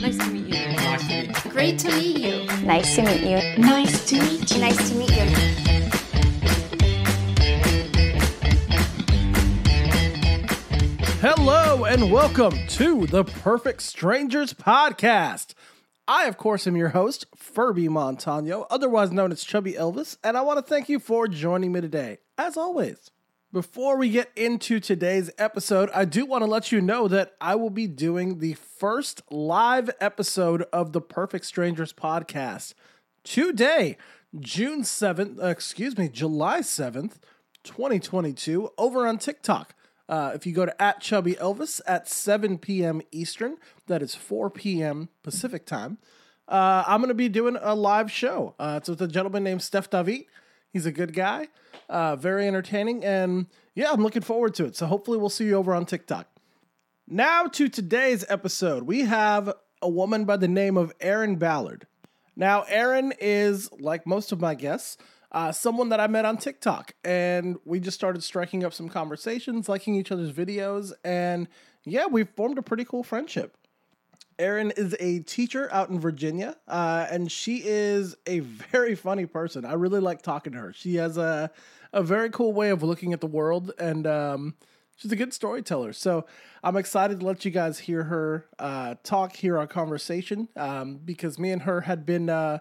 Nice to meet you. Nice to meet you. Great to meet you. Nice to meet you. Nice to meet you. Nice to meet you. Hello and welcome to the Perfect Strangers podcast. I, of course, am your host, Furby Montano, otherwise known as Chubby Elvis, and I want to thank you for joining me today, as always. Before we get into today's episode, I do want to let you know that I will be doing the first live episode of the Perfect Strangers podcast today, June 7th, uh, excuse me, July 7th, 2022, over on TikTok. Uh, if you go to at Chubby Elvis at 7 p.m. Eastern, that is 4 p.m. Pacific time, uh, I'm going to be doing a live show. Uh, it's with a gentleman named Steph David. He's a good guy, uh, very entertaining, and yeah, I'm looking forward to it. So hopefully, we'll see you over on TikTok. Now to today's episode. We have a woman by the name of Erin Ballard. Now, Erin is, like most of my guests, uh, someone that I met on TikTok, and we just started striking up some conversations, liking each other's videos, and yeah, we formed a pretty cool friendship. Erin is a teacher out in Virginia, uh, and she is a very funny person. I really like talking to her. She has a a very cool way of looking at the world, and um, she's a good storyteller. So I'm excited to let you guys hear her uh, talk, hear our conversation, um, because me and her had been uh,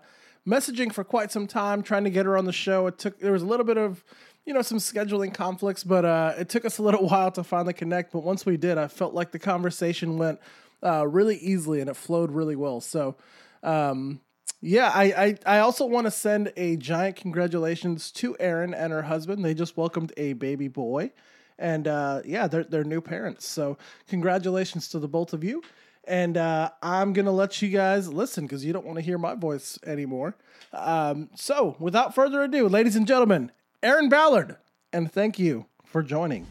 messaging for quite some time, trying to get her on the show. It took there was a little bit of you know some scheduling conflicts, but uh, it took us a little while to finally connect. But once we did, I felt like the conversation went uh, really easily and it flowed really well. So. Um, yeah, I, I, I also want to send a giant congratulations to Erin and her husband. They just welcomed a baby boy, and uh, yeah, they're they're new parents. So congratulations to the both of you. And uh, I'm gonna let you guys listen because you don't want to hear my voice anymore. Um, so without further ado, ladies and gentlemen, Erin Ballard, and thank you for joining.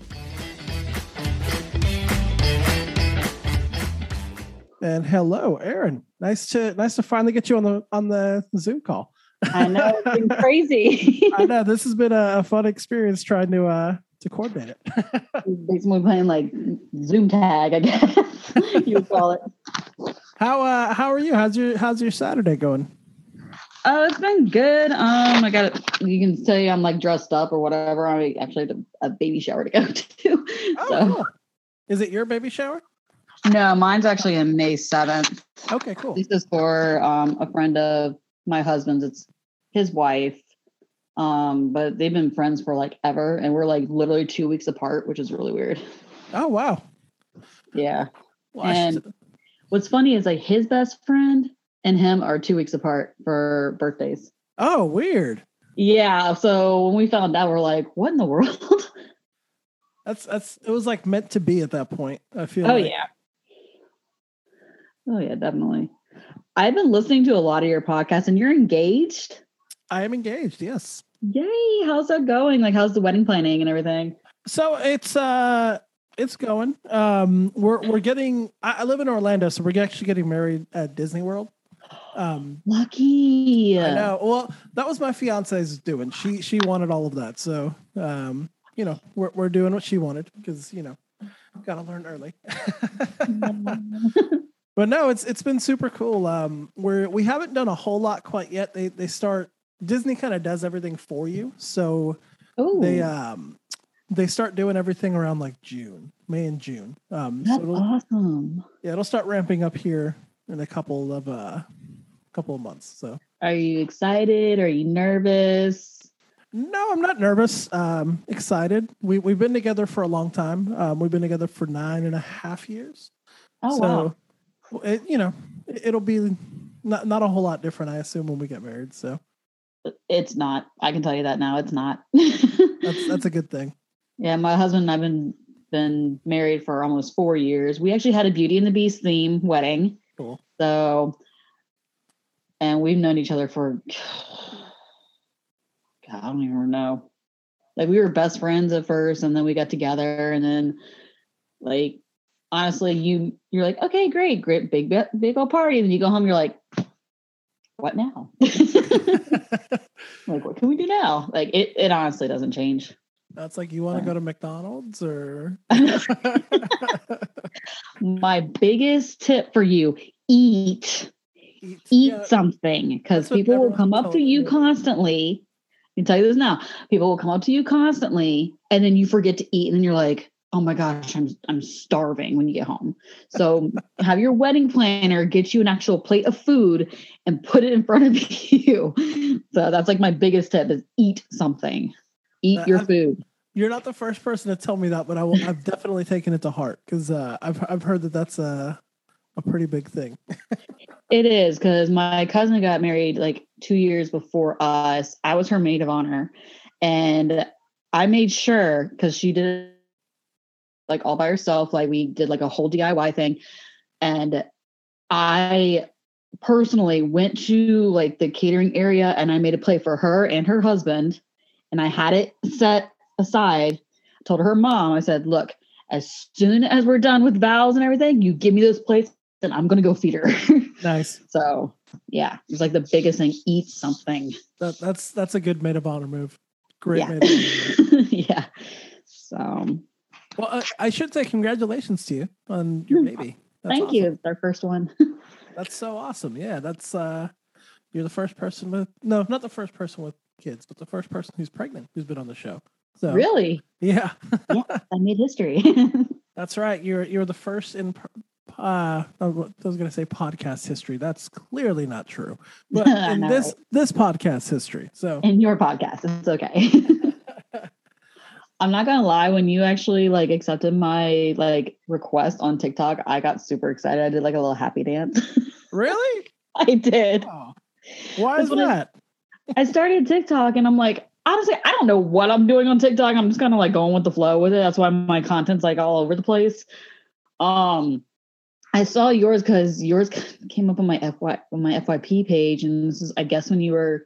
And hello, Erin. Nice to nice to finally get you on the on the Zoom call. I know it's been crazy. I know this has been a, a fun experience trying to uh to coordinate it. Basically playing like Zoom tag, I guess you would call it. how uh how are you? How's your how's your Saturday going? Oh, it's been good. Um, I got you can say I'm like dressed up or whatever. I actually had a, a baby shower to go to. Oh, so cool. Is it your baby shower? No, mine's actually in May seventh. Okay, cool. This is for um a friend of my husband's. It's his wife. Um, but they've been friends for like ever, and we're like literally two weeks apart, which is really weird. Oh wow. Yeah. Well, I should- And- What's funny is like his best friend and him are two weeks apart for birthdays. oh, weird. Yeah. So when we found out, we're like, what in the world? That's that's it was like meant to be at that point. I feel oh, like. yeah. Oh, yeah, definitely. I've been listening to a lot of your podcasts and you're engaged. I am engaged, yes. Yay. How's that going? Like, how's the wedding planning and everything? So it's uh it's going. Um we're we're getting I, I live in Orlando, so we're actually getting married at Disney World. Um Lucky. I know. Well, that was my fiance's doing. She she wanted all of that. So um, you know, we're we're doing what she wanted because, you know, gotta learn early. but no, it's it's been super cool. Um we're we haven't done a whole lot quite yet. They they start Disney kind of does everything for you. So Oh, they um they start doing everything around like June, May and June. Um so that's it'll, awesome. yeah, it'll start ramping up here in a couple of uh couple of months. So Are you excited? Are you nervous? No, I'm not nervous. Um, excited. We we've been together for a long time. Um, we've been together for nine and a half years. Oh, so, wow. It, you know, it- it'll be not not a whole lot different, I assume, when we get married. So It's not. I can tell you that now. It's not. that's that's a good thing. yeah, my husband and I've been been married for almost four years. We actually had a Beauty and the Beast theme wedding. Cool. So, and we've known each other for, God, I don't even know. Like we were best friends at first, and then we got together, and then, like, honestly, you you're like, okay, great, great, big big old party, and then you go home, you're like, what now? like, what can we do now? Like, it it honestly doesn't change. That's like you want to go to McDonald's or my biggest tip for you eat Eat, eat yeah, something because people will come up to you me. constantly. I can tell you this now. People will come up to you constantly, and then you forget to eat, and then you're like, "Oh my gosh, I'm I'm starving." When you get home, so have your wedding planner get you an actual plate of food and put it in front of you. So that's like my biggest tip: is eat something, eat Uh, your I've- food. You're not the first person to tell me that, but I will, I've definitely taken it to heart because uh, I've I've heard that that's a a pretty big thing. It is because my cousin got married like two years before us. I was her maid of honor, and I made sure because she did like all by herself. Like we did like a whole DIY thing, and I personally went to like the catering area and I made a plate for her and her husband, and I had it set aside. Told her mom, I said, "Look, as soon as we're done with vows and everything, you give me those plates, and I'm gonna go feed her." Nice. So yeah, it's like the biggest thing. Eat something. That that's that's a good maid of honor move. Great yeah. honor move. yeah. So Well, uh, I should say congratulations to you on your baby. That's thank awesome. you. It's our first one. That's so awesome. Yeah, that's uh you're the first person with no, not the first person with kids, but the first person who's pregnant who's been on the show. So really? yeah, I made history. that's right. You're you're the first in uh I was gonna say podcast history. That's clearly not true. But in know, this this podcast history. So In your podcast. It's okay. I'm not gonna lie, when you actually like accepted my like request on TikTok, I got super excited. I did like a little happy dance. really? I did. Oh. Why is what I- that? I started TikTok and I'm like, honestly, I don't know what I'm doing on TikTok. I'm just kind of like going with the flow with it. That's why my content's like all over the place. Um, I saw yours because yours came up on my FY on my FYP page, and this is I guess when you were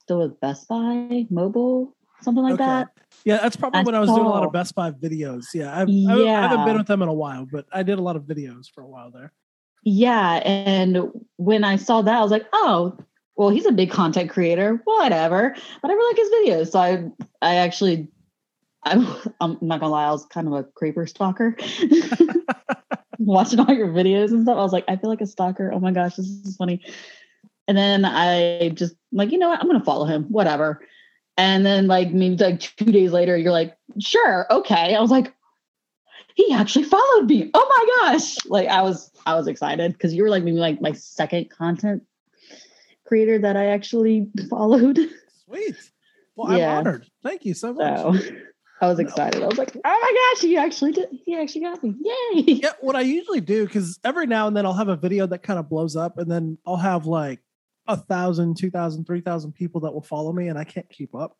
still with Best Buy Mobile, something like Okay. that. Yeah, that's probably when I was doing a lot of Best Buy videos. Yeah, I've, I, haven't- I haven't been with them in a while, but I did a lot of videos for a while there. Yeah, and when I saw that, I was like, oh, well, he's a big content creator, whatever. But I really like his videos, so I, I actually, I'm, I'm not gonna lie, I was kind of a creeper stalker. Watching all your videos and stuff, I was like, I feel like a stalker. Oh my gosh, this is funny. And then I just like, you know what, I'm gonna follow him, whatever. And then like maybe like two days later, you're like, sure, okay. I was like, he actually followed me. Oh my gosh. Like I was I was excited because you were like maybe like my second content creator that I actually followed. Sweet. Well, Yeah. I'm honored. Thank you so much. So I was excited. I was like, oh my gosh, he actually did he actually got me. Yay. Yeah, what I usually do, because every now and then I'll have a video that kind of blows up, and then I'll have like a thousand, two thousand, three thousand people that will follow me, and I can't keep up.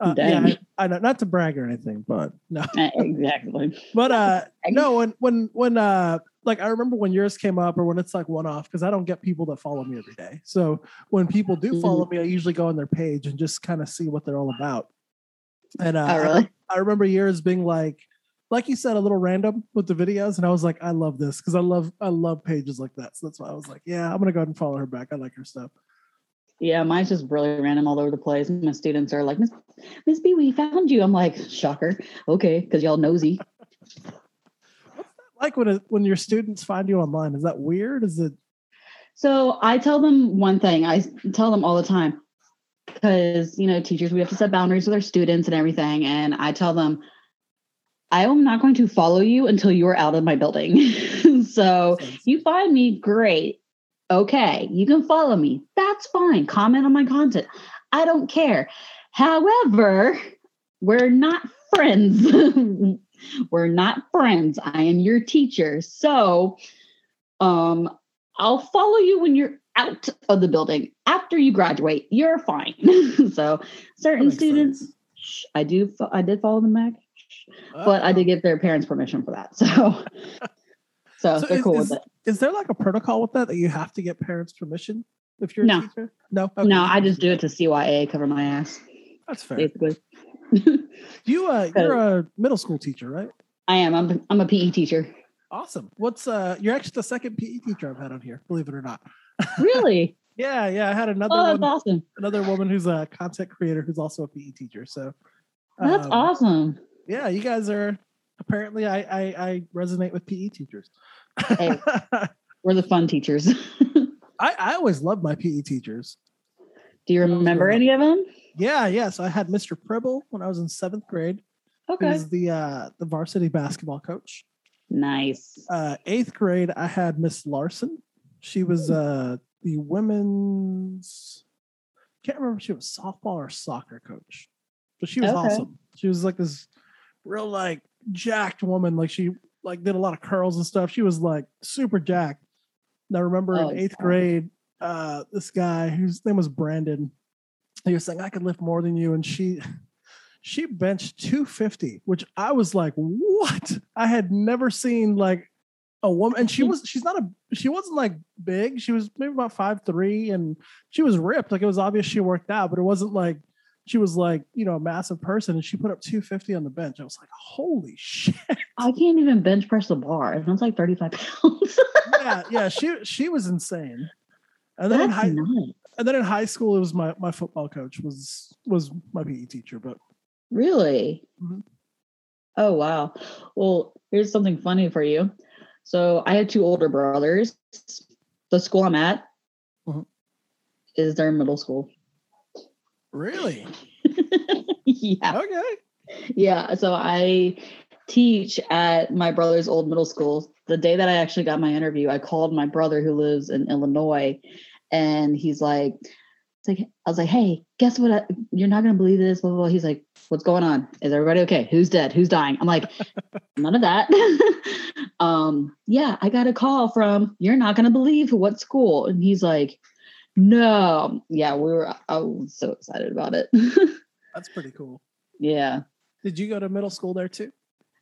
Uh, yeah, I, I know, not to brag or anything, but no, Uh, exactly. but uh, no, when when when uh, like I remember when yours came up, or when it's like one off, because I don't get people that follow me every day. So when people do follow Mm. me, I usually go on their page and just kind of see what they're all about. And uh, Oh I- I remember yours being like, like you said, a little random with the videos, and I was like, I love this because I love I love pages like that. So that's why I was like, yeah, I'm gonna go ahead and follow her back. I like her stuff. Yeah, mine's just really random all over the place. My students are like, Miss Miss B, we found you. I'm like, shocker. Okay, because y'all nosy. Like when it, when your students find you online, is that weird? Is it So I tell them one thing. I tell them all the time because you know teachers we have to set boundaries with our students and everything. And I tell them I am not going to follow you until you are out of my building. so you find me, great. Okay, you can follow me. That's fine. Comment on my content. I don't care. However, we're not friends. we're not friends. I am your teacher. So, um, I'll follow you when you're out of the building. After you graduate, you're fine. so, certain students, sense. I do. I did follow them back, but I did get their parents' permission for that. So, so, So they're is- cool is- with it. Is there like a protocol with that that you have to get parents' permission if you're No. a teacher? No, Okay, no, I just do it to CYA, cover my ass, That's fair. basically. You uh, you're a middle school teacher, right? I am. I'm. I'm a PE teacher. Awesome. What's uh? You're actually the second PE teacher I've had on here. Believe it or not. Really? Yeah, yeah. I had another oh, that's one, awesome. another woman who's a content creator who's also a PE teacher. So That's um, awesome. Yeah, you guys are Apparently, I I, I resonate with PE teachers. Hey. We're the fun teachers. I, I always loved my PE teachers. Do you remember any of them? Yeah, yeah. So I had Mr. Pribble when I was in seventh grade. He Okay. was the uh, the varsity basketball coach. Nice. Uh, eighth grade, I had Miss Larson. She was uh, the women's. Can't remember if she was softball or soccer coach, but she was Okay. awesome. She was like this real like jacked woman. Like she like did a lot of curls and stuff. She was like super jacked. And I remember Oh, in eighth wow. grade, uh, this guy whose name was Brandon. He was saying I could lift more than you, and she she benched 250, which I was like, what? I had never seen like a woman, and she was she's not a she wasn't like big. She was maybe about five three, and she was ripped. Like it was obvious she worked out, but it wasn't like she was like you know a massive person, and she put up 250 on the bench. I was like, holy shit. I can't even bench press the bar. And it's like 35 pounds. yeah, yeah, she she was insane. And then in high nuts. and then in high school, it was my my football coach was was my PE teacher, but Really? Mhm. Oh, wow. Well, here's something funny for you. So I had two older brothers. The school I'm at Mhm. is their middle school. Really yeah. okay. Yeah. So I teach at my brother's old middle school. The day that I actually got my interview, I called my brother who lives in Illinois and he's like, it's like I was like, hey, guess what? I, you're not gonna believe this. Blah, blah, blah. He's like, what's going on? Is everybody okay? Who's dead? Who's dying? I'm like, none of that. um, yeah, I got a call from you're not gonna believe what school. And he's like, no. Yeah, we were I was so excited about it. That's pretty cool. yeah. Did you go to middle school there too?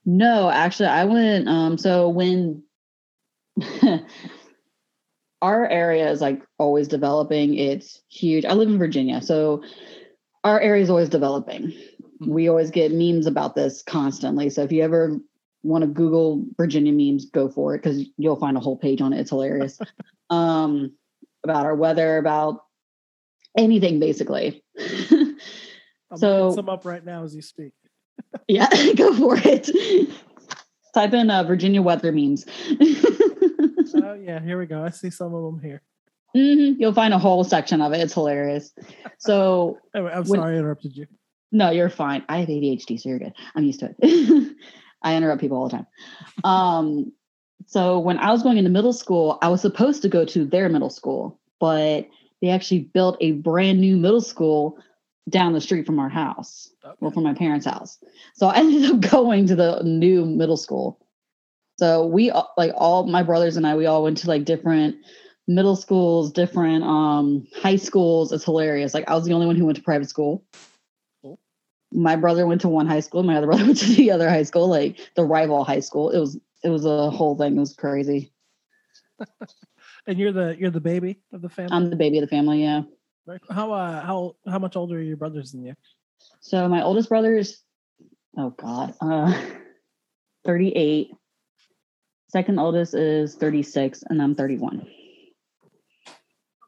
No, actually, I went. Um, so when our area is like always developing, it's huge. I live in Virginia, so our area is always developing. We always get memes about this constantly. So if you ever want to Google Virginia memes, go for it because you'll find a whole page on it. It's hilarious. um, about our weather, about anything basically. I'm So- some up right now as you speak. Yeah, go for it. Type in uh, Virginia weather memes. Oh yeah, here we go. I see some of them here. Mhm, You'll find a whole section of it. It's hilarious. So, Anyway, I'm When- sorry I interrupted you. no, you're fine. I have ADHD, so you're good. I'm used to it. I interrupt people all the time. Um, so when I was going into middle school, I was supposed to go to their middle school, but they actually built a brand new middle school down the street from our house. well, from my parents' house. So I ended up going to the new middle school. So we like all my brothers and I, we all went to like different middle schools, different um high schools. It's hilarious. Like I was the only one who went to private school. Cool. My brother went to one high school. My other brother went to the other high school, like the rival high school. It was it was a whole thing. It was crazy. And you're the you're the baby of the family. I'm the baby of the family. Yeah. How uh how how much older are your brothers than you? So my oldest brother is, oh God, uh, 38. Second oldest is 36, and I'm 31. I'm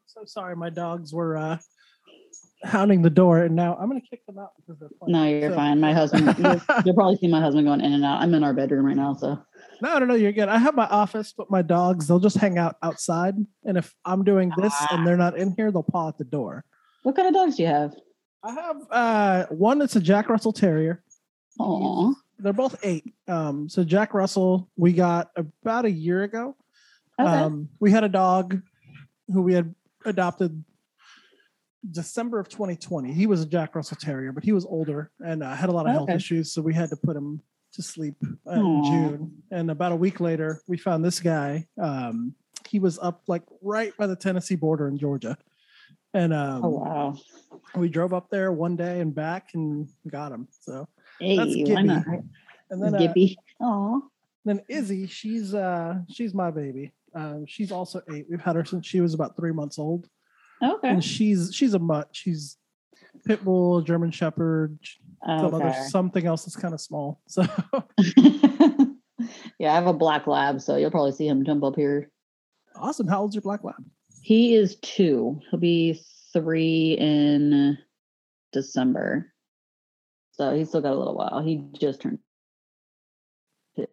so sorry, my dogs were uh hounding the door, and now I'm gonna kick them out because they're playing. No, you're So- fine. My husband, you'll, you'll probably see my husband going in and out. I'm in our bedroom right now, so No, no, no, you're good. I have my office, but my dogs, they'll just hang out outside. And if I'm doing this and they're not in here, they'll paw at the door. what kind of dogs do you have? I have uh one that's a Jack Russell Terrier. Oh, They're both eight. Um, so Jack Russell, we got about a year ago. okay. Um, we had a dog who we had adopted December of 2020. He was a Jack Russell Terrier, but he was older and uh, had a lot of health issues, so we had to put him to sleep uh, in Aw. June. And about a week later, we found this guy. Um, he was up like right by the Tennessee border in Georgia, and um, oh wow. we drove up there one day and back and got him. So Hey, that's Gibby. and then uh, Gippy. Oh, then Izzy, she's uh she's my baby. Um, she's also eight. We've had her since she was about three months old, okay. and she's she's a mutt. She's pit bull, German Shepherd, some other okay. something else that's kind of small. So yeah, I have a black lab, so you'll probably see him jump up here. awesome. How old's your black lab? He is two. He'll be three in December. So he's still got a little while. He just turned.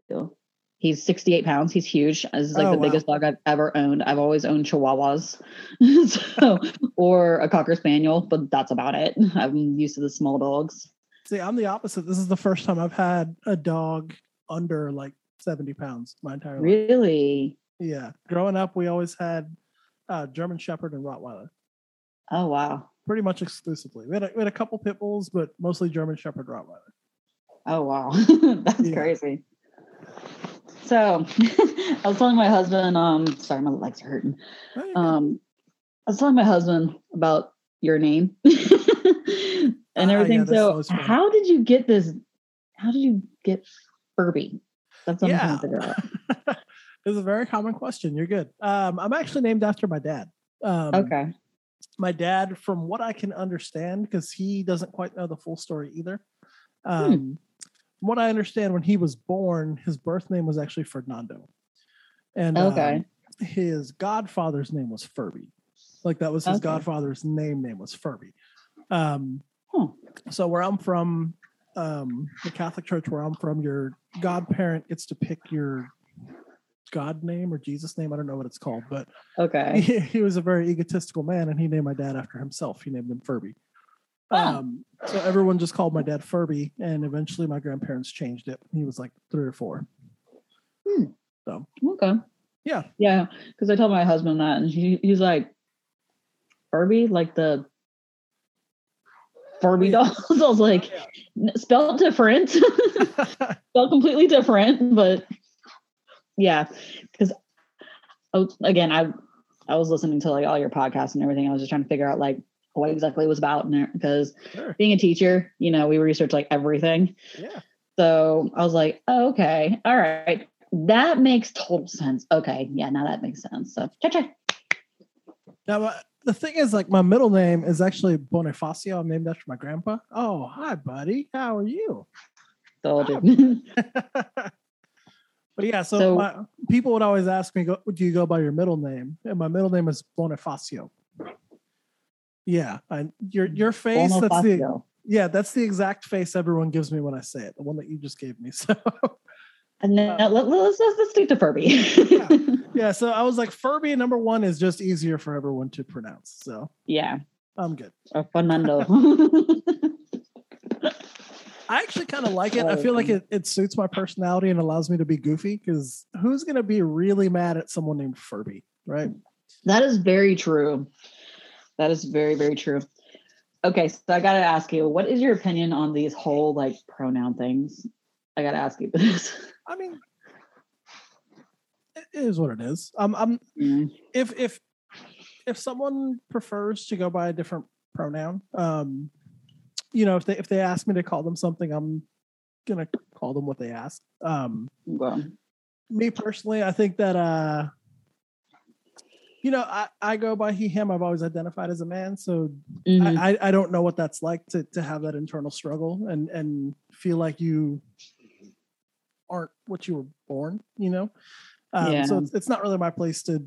too. He's 68 pounds. He's huge. This is like Oh, the wow. biggest dog I've ever owned. I've always owned Chihuahuas, so or a Cocker Spaniel, but that's about it. I'm used to the small dogs. See, I'm the opposite. This is the first time I've had a dog under like 70 pounds my entire life. Really? Yeah. Growing up, we always had uh, German Shepherd and Rottweiler, Oh wow. pretty much exclusively. We had, a, we had a couple pit bulls, but mostly German Shepherd Rottweiler. Oh wow, that's Yeah. crazy. So I was telling my husband, um, sorry, my legs are hurting. Um, I was telling my husband about your name and Ah, yeah, everything. so how did you get this? How did you get Furby? That's what Yeah. I'm trying to figure out. it's a very common question. You're good. Um, I'm actually named after my dad. Um, Okay. my dad, from what I can understand, because he doesn't quite know the full story either. Um, From what I understand, when he was born, his birth name was actually Fernando, and Okay. um, his godfather's name was Furby. Like that was his Okay. godfather's name. Name was Furby. Um, So where I'm from, um, the Catholic Church where I'm from, your godparent gets to pick your God name or Jesus name. I don't know what it's called, but Okay. he, he was a very egotistical man and he named my dad after himself he named him furby Oh. um, so everyone just called my dad furby and eventually my grandparents changed it he was like three or four So Okay. yeah Yeah, because I told my husband that, and he, he's like, Furby, like the Yeah. dolls. I was like, "N- spelled different, spelled completely different, but yeah, because oh, again, I I was listening to like all your podcasts and everything. I was just trying to figure out like what exactly it was about, because sure. being a teacher, you know, we research like everything. yeah So I was like, oh, okay, all right. That makes total sense. Okay, yeah, now that makes sense. So check check. now uh, the thing is like my middle name is actually bonifacio. I'm named after my grandpa. Oh hi buddy. How are you? Told you. but yeah so, So- my, people would always ask me go, do you go by your middle name? And my middle name is bonifacio. Yeah I, your your face that's the Yeah, that's the exact face everyone gives me when I say it. The one that you just gave me. So And then Uh, let, us let's, let's stick to Furby. yeah, so I was like, Furby number one is just easier for everyone to pronounce. So yeah, I'm good. or Fernando. I actually kind of like it. I feel like it, it suits my personality and allows me to be goofy because who's gonna be really mad at someone named Furby, right? that is very true. That is very very true. Okay, so I gotta ask you, what is your opinion on these whole like pronoun things? I gotta ask you this. I mean, it is what it is. Um, I'm Mm, if if if someone prefers to go by a different pronoun, um, you know, if they if they ask me to call them something, I'm gonna call them what they ask. Um, well, me personally, I think that uh, you know, I I go by he him. I've always identified as a man, so mhm. I, I I don't know what that's like to to have that internal struggle and and feel like you aren't what you were born. You know, um, Yeah. so it's, it's not really my place to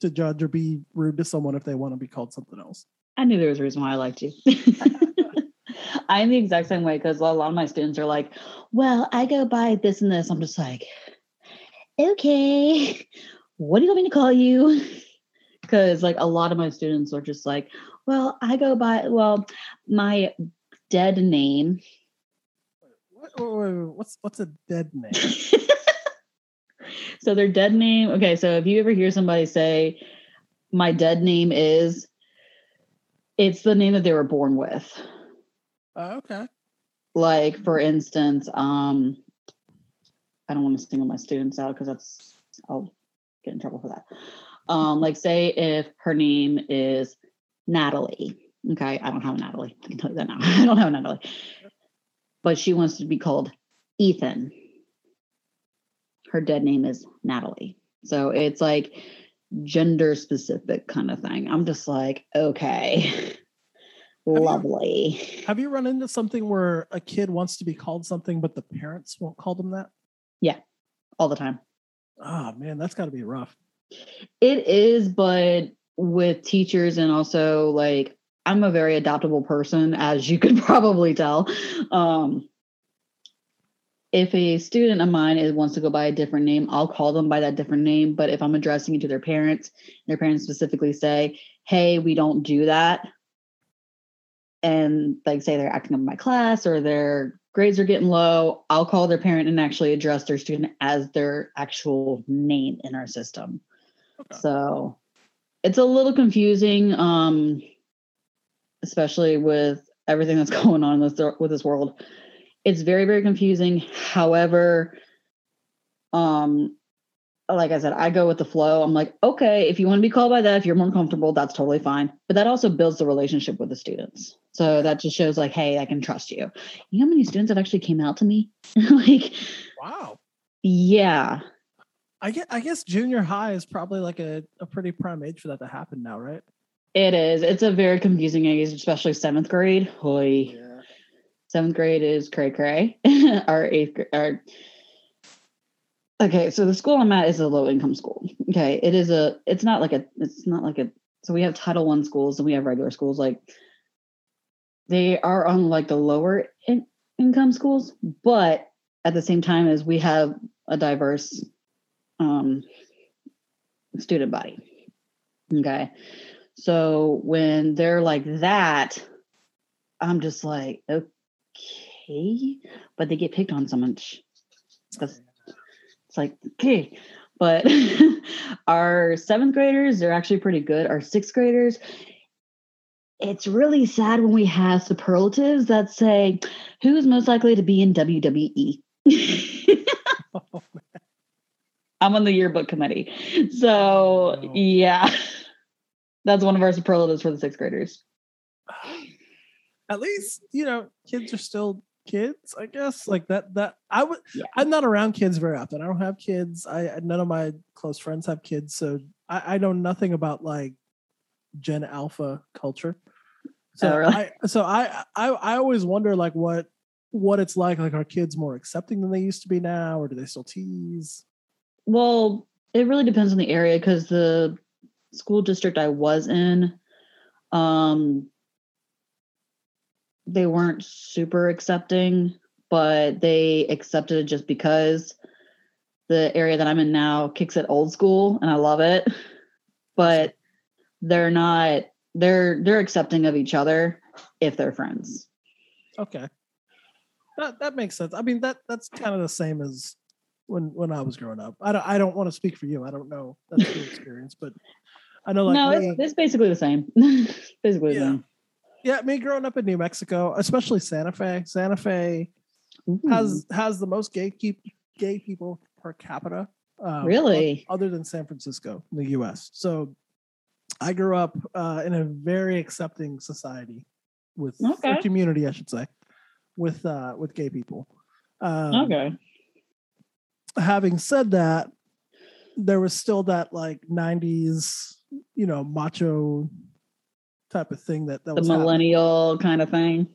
to judge or be rude to someone if they want to be called something else. I knew there was a reason why I liked you. I'm the exact same way because a lot of my students are like, well, I go by this and this. I'm just like, okay, what do you want me to call you? Because like a lot of my students are just like, well, I go by, well, my dead name. What, wait, wait, wait, what's what's a dead name? so their dead name, okay, so if you ever hear somebody say, my dead name is, it's the name that they were born with. Uh, okay. like for instance um i don't want to single my students out because that's i'll get in trouble for that um like say if her name is natalie okay i don't have a natalie i can tell you that now i don't have a natalie but she wants to be called ethan. Her dead name is natalie. So it's like gender specific kind of thing. I'm just like okay. You- lovely. Have you run into something where a kid wants to be called something, but the parents won't call them that? Yeah, all the time. Oh man, that's got to be rough. It is, but with teachers and also like I'm a very adaptable person, as you could probably tell. Um, if a student of mine is wants to go by a different name, I'll call them by that different name. But if I'm addressing it to their parents, their parents specifically say, "Hey, we don't do that," and like say they're acting up in my class or their grades are getting low, I'll call their parent and actually address their student as their actual name in our system. Okay. So it's a little confusing, um, especially with everything that's going on with this, with this world. It's very, very confusing. However, um, like I said, I go with the flow. I'm like, okay, if you want to be called by that, if you're more comfortable, that's totally fine. But that also builds the relationship with the students. So that just shows like, hey, I can trust you. You know how many students have actually came out to me? like, Wow. yeah. I get. I guess junior high is probably like a, a pretty prime age for that to happen now, right? It is. It's a very confusing age, especially seventh grade. Hoy. Yeah. Seventh grade is cray cray. our eighth grade. Our okay. So the school I'm at is a low income school. Okay, it is a. It's not like a. It's not like a. So we have Title One schools and we have regular schools. Like they are on like the lower in, income schools, but at the same time as we have a diverse um, student body. Okay. So when they're like that, I'm just like, okay, but they get picked on so much. That's, it's like, okay. But our seventh graders, they're actually pretty good. Our sixth graders, it's really sad when we have superlatives that say, who's most likely to be in WWE? Oh, I'm on the yearbook committee. So, no. yeah, that's one of our superlatives for the sixth graders. At least you know kids are still kids. I guess like that. That I would. Yeah. I'm not around kids very often. I don't have kids. I none of my close friends have kids, so I, I know nothing about like Gen Alpha culture. So Oh, really? I so I, I I always wonder like what what it's like. Like are kids more accepting than they used to be now, or do they still tease? Well, it really depends on the area because the school district I was in, um, they weren't super accepting, but they accepted it just because the area that I'm in now kicks it old school and I love it. But they're not they're they're accepting of each other if they're friends. Okay. That that makes sense. I mean that that's kind of the same as when when I was growing up. I don't I don't want to speak for you. I don't know that's your experience, but I know like no, it's, it's basically the same. basically the Yeah. same. yeah, me growing up in New Mexico, especially Santa Fe. Santa Fe has has the most gay keep gay people per capita. um, Really? other than San Francisco in the U.S. So I grew up uh, in a very accepting society with Okay. community, I should say, with uh, with gay people. Um, okay. Having said that, there was still that like '90s, you know, macho type of thing that that The was happening. millennial kind of thing.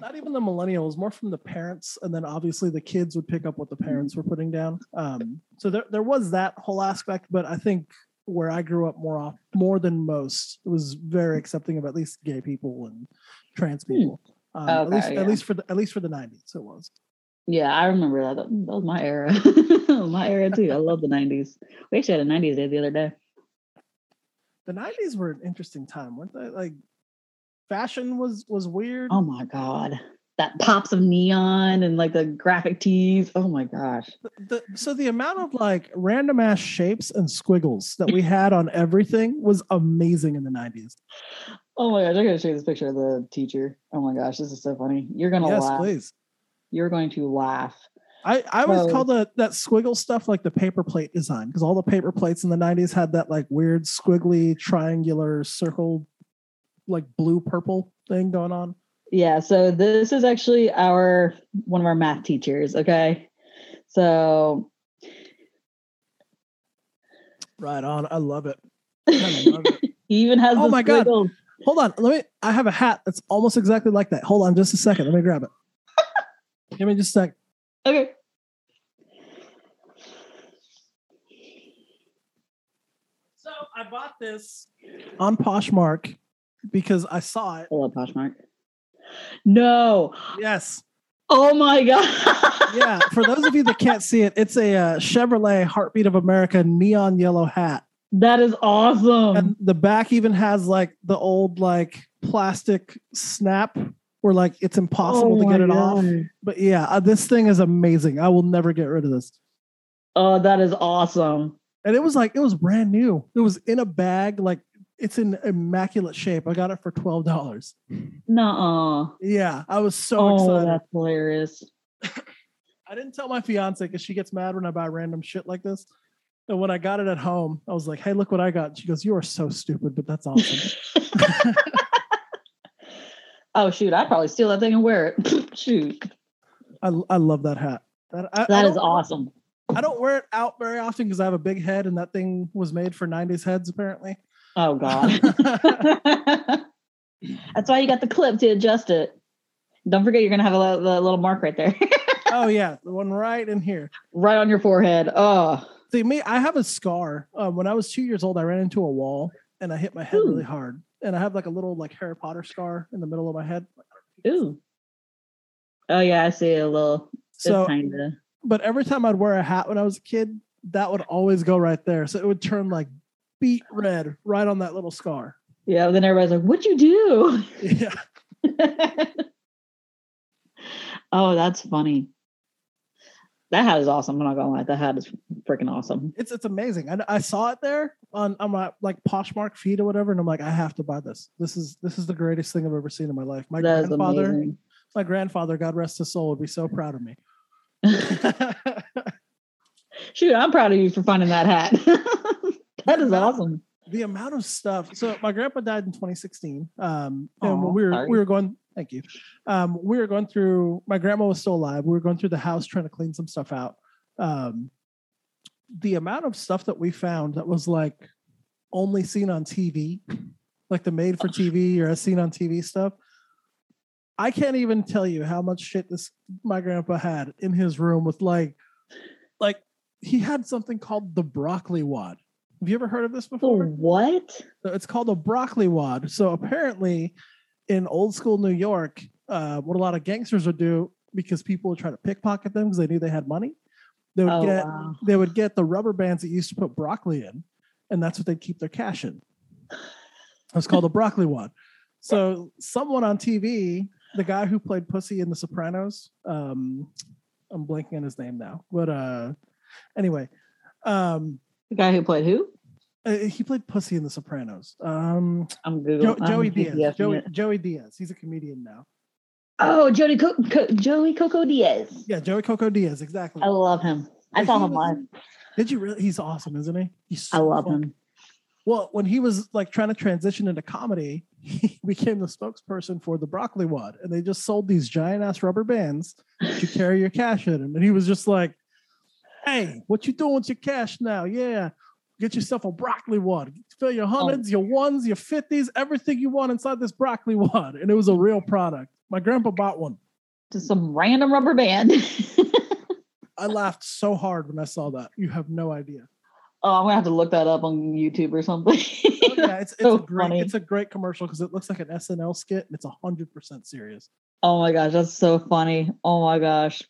Not even the millennials, more from the parents, and then obviously the kids would pick up what the parents were putting down. Um, so there there was that whole aspect, but I think where I grew up more off more than most it was very accepting of at least gay people and trans people. Um, at least Okay, at least for the at least for the '90s, it was. Yeah, I remember that. That was my era. My era too. I love the 90s. We actually had a 90s day the other day. The '90s were an interesting time, weren't they? Like fashion was was weird. Oh my God. That pops of neon and like the graphic tees. Oh my gosh. the, so the amount of like random ass shapes and squiggles that we had on everything was amazing in the 90s. Oh my gosh. I gotta show you this picture of the teacher. Oh my gosh. This is so funny. You're gonna yes, laugh. please. You're going to laugh. I, I always So- call the that squiggle stuff like the paper plate design because all the paper plates in the 90s had that like weird squiggly triangular circle like blue purple thing going on. Yeah, so this is actually our one of our math teachers, okay? So Right on. I love it. I love it. he even has Oh my God. Hold on. Let me I have a hat that's almost exactly like that. Hold on just a second. Let me grab it. Give me just a sec. Okay. So I bought this on Poshmark because I saw it. I love Poshmark. No. Yes. Oh my god. Yeah, for those of you that can't see it, it's a uh, Chevrolet Heartbeat of America neon yellow hat. That is awesome. and the back even has like the old like plastic snap where like it's impossible Oh to get it off. But yeah uh, this thing is amazing. I will never get rid of this. Oh, that is awesome. and it was like it was brand new. It was in a bag like it's in immaculate shape. I got it for $12 Nuh-uh. yeah i was so oh, excited. that's hilarious. i didn't tell my fiance because she gets mad when i buy random shit like this. And when i got it at home i was like hey look what i got. She goes you are so stupid but that's awesome oh shoot, I'd probably steal that thing and wear it. shoot. I, I love that hat that, I, I That is awesome. I don't wear it out very often because I have a big head, and that thing was made for '90s heads, apparently. Oh god. That's why you got the clip to adjust it. Don't forget you're gonna have a the little mark right there. oh yeah, the one right in here. right on your forehead. Oh. See me, I have a scar. Um, when I was two years old, I ran into a wall and I hit my head really hard, and I have like a little like Harry Potter scar in the middle of my head. Ooh. Oh yeah, I see a little So, kinda but every time I'd wear a hat when I was a kid, that would always go right there. So it would turn like beet red right on that little scar. Yeah, then everybody's like, What'd you do? Yeah. oh, that's funny. That hat is awesome. I'm not gonna lie. That hat is freaking awesome. It's it's amazing. I, I saw it there on on my like Poshmark feed or whatever, and I'm like, I have to buy this. This is this is the greatest thing I've ever seen in my life. My That is grandfather, my grandfather, God rest his soul, would be so proud of me. Shoot, I'm proud of you for finding that hat. that is awesome. the amount of stuff. So my grandpa died in 2016. Um, and Aw, when we were sorry. we were going. Thank you. Um, we were going through. My grandma was still alive. We were going through the house trying to clean some stuff out. Um, the amount of stuff that we found that was like only seen on TV, like the made for TV or as seen on TV stuff. I can't even tell you how much shit this my grandpa had in his room with like, like he had something called the broccoli wad. Have you ever heard of this before? what? It's called a broccoli wad. So apparently, in old school New York, uh, what a lot of gangsters would do because people would try to pickpocket them because they knew they had money. They would Oh, get wow. they would get the rubber bands that used to put broccoli in, and that's what they'd keep their cash in. It's called a broccoli wad. So someone on TV, the guy who played Pussy in The Sopranos, um, I'm blanking on his name now, but uh, anyway, um, The guy who played who? Uh, he played Pussy in The Sopranos. Um, I'm Jo- Google. I'm Joey Diaz. PDFing Joey. Joey Diaz. He's a comedian now. Oh, Jody Co- Co- Joey Coco Diaz. Yeah, Joey Coco Diaz. Exactly. I love him. I Like, saw him was- live. Did you really? He's awesome, isn't he? He's I love fun. him. Well, when he was like trying to transition into comedy, he became the spokesperson for the broccoli wad, and they just sold these giant ass rubber bands to carry your cash in them. And he was just like, "Hey, what you doing with your cash now? Yeah, get yourself a broccoli wad. Fill your oh. hundreds, your ones, your fifties, everything you want inside this broccoli wad." And it was a real product. My grandpa bought one. Just some random rubber band. I laughed so hard when I saw that. You have no idea. oh, I'm gonna have to look that up on YouTube or something. Oh, yeah, it's, it's So a great funny. it's a great commercial because it looks like an SNL skit and it's hundred percent serious. Oh my gosh, that's so funny. Oh my gosh.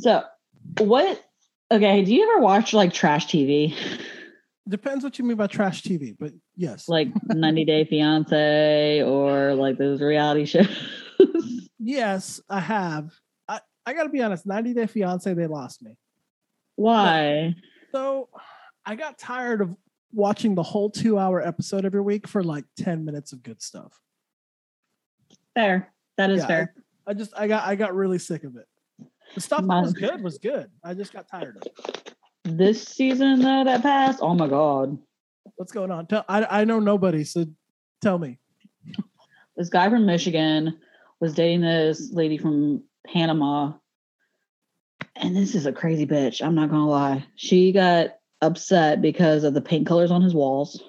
So, what? Okay, do you ever watch like trash TV, Depends what you mean by trash TV, but yes. like 90 Day Fiance or like those reality shows? yes, I have. I, I gotta be honest, 90 Day Fiance, they lost me. Why? So I got tired of watching the whole two hour episode every week for like 10 minutes of good stuff. Fair. That is Yeah, fair. I just I got I got really sick of it. The stuff that was good was good. I just got tired of it. This season though that passed, oh my god. What's going on? Tell, I I know nobody, so tell me. This guy from Michigan was dating this lady from Panama. And this is a crazy bitch. I'm not gonna lie. She got upset because of the paint colors on his walls.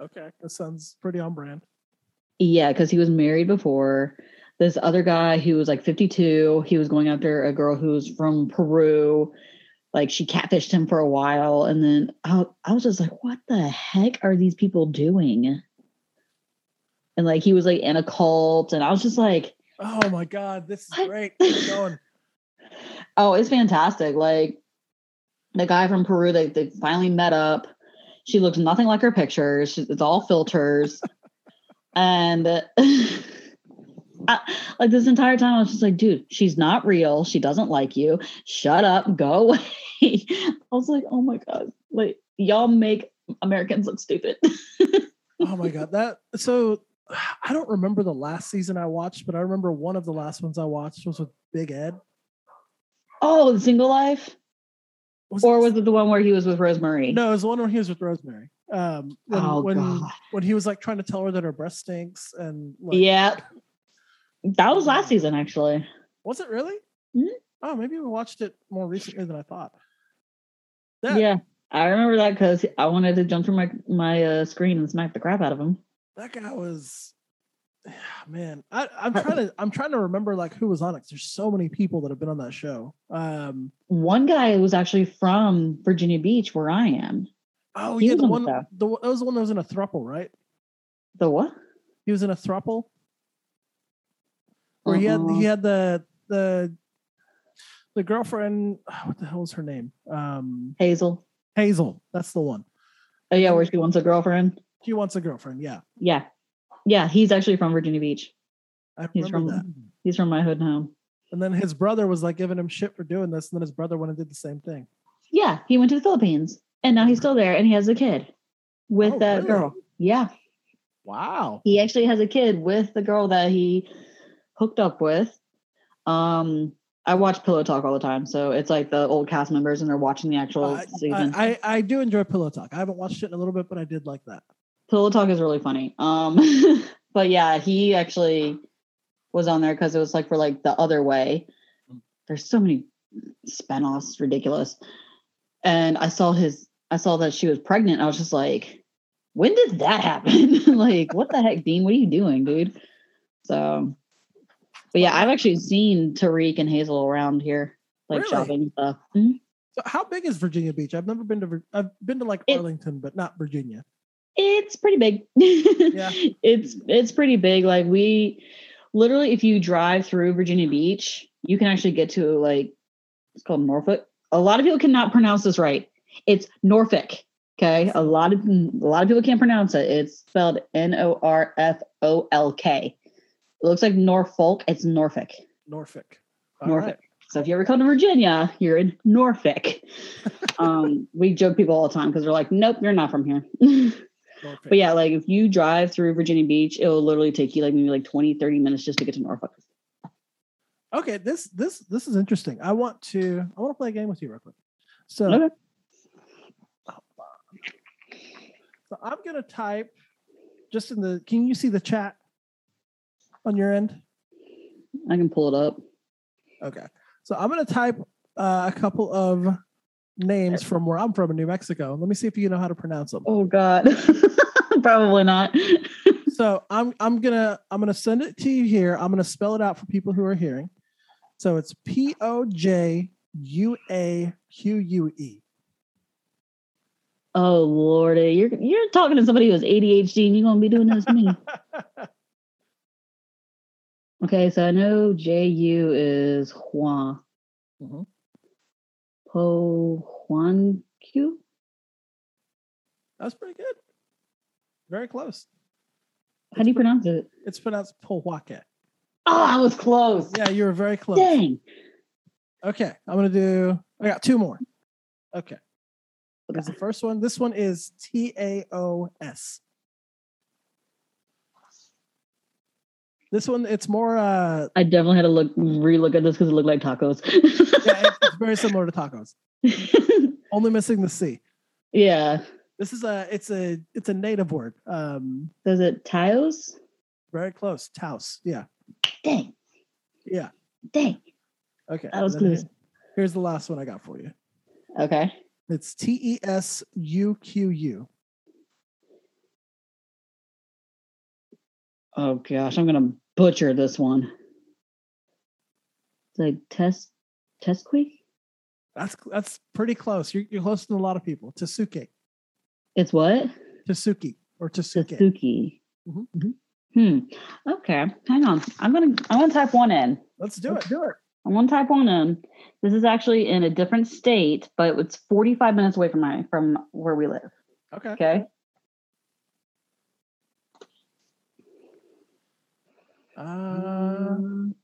Okay, that sounds pretty on brand. Yeah, because he was married before. This other guy who was like 52, he was going after a girl who was from Peru. Like she catfished him for a while. And then I, I was just like, what the heck are these people doing? And like he was like in a cult. And I was just like, Oh my god, this is What? great. Keep going. Oh, oh, it's fantastic. Like the guy from Peru, they, they finally met up. She looks nothing like her pictures. It's all filters. and I, like this entire time, I was just like, dude, she's not real. She doesn't like you. Shut up. Go away. I was like, oh my God. Like, y'all make Americans look stupid. Oh my god, that so I don't remember the last season I watched, but I remember one of the last ones I watched was with Big Ed. oh, the single life? Was Or was it the one where he was with Rosemary? No, it was the one where he was with Rosemary. Um, when Oh, when God. when he was like trying to tell her that her breast stinks and like, Yeah. That was last season, actually. was it really? Mhm. Oh, maybe we watched it more recently than I thought. That Yeah, I remember that because I wanted to jump through my my uh, screen and smack the crap out of him. that guy was man. I, I'm trying to I'm trying to remember like who was on it. There's so many people that have been on that show. Um, One guy was actually from Virginia Beach, where I am. oh He yeah, the on one the that was the one that was in a thruple, right? The what? He was in a thruple where he had he had the the the girlfriend. What the hell is her name? Um, Hazel. Hazel. That's the one. Oh yeah, where she wants a girlfriend. She wants a girlfriend. Yeah, Yeah, yeah. He's actually from Virginia Beach. I He's from that. he's from my hood home. And then his brother was like giving him shit for doing this, and then his brother went and did the same thing. Yeah, he went to the Philippines, and now he's still there, and he has a kid with Oh, that really? girl. Yeah, Wow. he actually has a kid with the girl that he hooked up with. Um, I watch Pillow Talk all the time, so it's like the old cast members, and they're watching the actual I, season. I, I I do enjoy Pillow Talk. I haven't watched it in a little bit, but I did like that. Pillow Talk is really funny. Um, but yeah, he actually was on there because it was like for like the other way. There's so many spinoffs, ridiculous. And I saw his, I saw that she was pregnant. I was just like, when did that happen? like, what the heck, Dean? What are you doing, dude? So, but yeah, I've actually seen Tarik and Hazel around here, like Really? shopping stuff. Mhm. So how big is Virginia Beach? I've never been to. I've been to like It- Arlington, but not Virginia. It's pretty big. Yeah. It's it's pretty big. Like we literally if you drive through Virginia Beach, you can actually get to like it's called Norfolk. A lot of people cannot pronounce this right. It's Norfolk. Okay. A lot of a lot of people can't pronounce it. It's spelled N O R F O L K. It looks like Norfolk. It's Norfolk. Norfolk. All Norfolk. right. So if you ever come to Virginia, you're in Norfolk. um, we joke people all the time because they're like, "Nope, you're not from here." But yeah, like if you drive through Virginia Beach, it will literally take you like maybe like 20, 30 minutes just to get to Norfolk. Okay, this this this is interesting. I want to I want to play a game with you real quick. So, Okay. so I'm gonna type just in the. Can you see the chat on your end? I can pull it up. Okay, so I'm gonna type uh, a couple of names from where I'm from in New Mexico. Let me see if you know how to pronounce them. Oh God. Probably not. So I'm I'm gonna I'm gonna send it to you here. I'm gonna spell it out for people who are hearing. So it's P O J U A Q U E. Oh Lordy. You're you're talking to somebody who has ADHD and you're gonna be doing this to me. okay, so I know J U is Juan. Mhm. Po Juan Q? That's pretty good. Very close. How do you pronounce it? It's pronounced Po Powhake. Oh, I was close. Yeah, you were very close. Dang. Okay, I'm gonna do. I got two more. Okay. Is the first one? This one is T A O S. This one, it's more. uh I definitely had to look relook at this because it looked like tacos. Yeah, it's, very similar to tacos. Only missing the C. yeah. This is a. It's a. It's a native word. Um, Does it taos? very close. Taos. Yeah. Dang. Yeah. Dang. Okay. That was close. Here's the last one I got for you. Okay. It's T E S U Q U. Oh gosh, I'm gonna butcher this one. It's like test Tesquick? That's that's pretty close. You're, you're closer than a lot of people. Tasuke. It's what? Tasuki or Tasuke. Tasuki. Mhm. Mhm. Hmm. Okay. Hang on. I'm gonna I'm gonna type one in. Let's do it. do it. I'm gonna type one in. This is actually in a different state, but it's 45 minutes away from my from where we live. Okay. Okay. Um,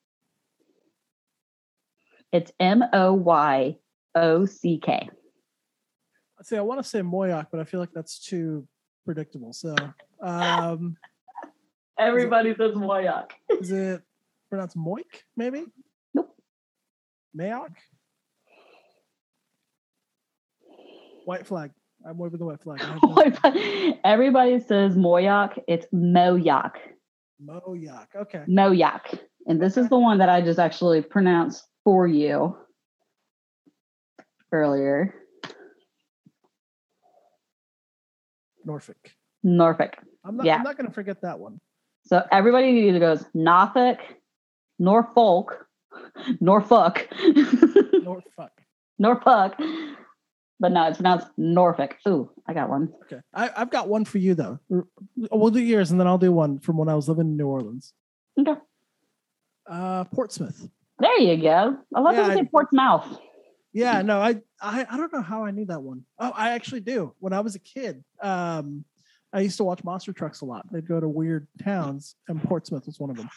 it's M O Y O C K. see, I want to say Moyoc, but I feel like that's too predictable. So, um, Everybody says Moyoc. is it pronounced Moik? Maybe. Nope. Mayoc. White flag. I'm waving the white flag. I have no- Everybody says Moyoc. It's Moyoc. Moyoc. Okay. Moyoc. And this is the one that I just actually pronounced for you earlier. Norfolk. Norfolk. I'm not. Yeah. I'm not going to forget that one. So everybody either goes Norfolk, Norfolk, Norfolk, Norfolk. Norfolk, but no, it's pronounced Norfolk. Ooh, I got one. Okay. I, I've got one for you though. We'll do yours, and then I'll do one from when I was living in New Orleans. Okay. Uh, Portsmouth. There you go. I love Yeah, you say Portsmouth. Yeah, no, I, I I don't know how I knew that one. Oh, I actually do. When I was a kid, um, I used to watch monster trucks a lot. They'd go to weird towns, and Portsmouth was one of them.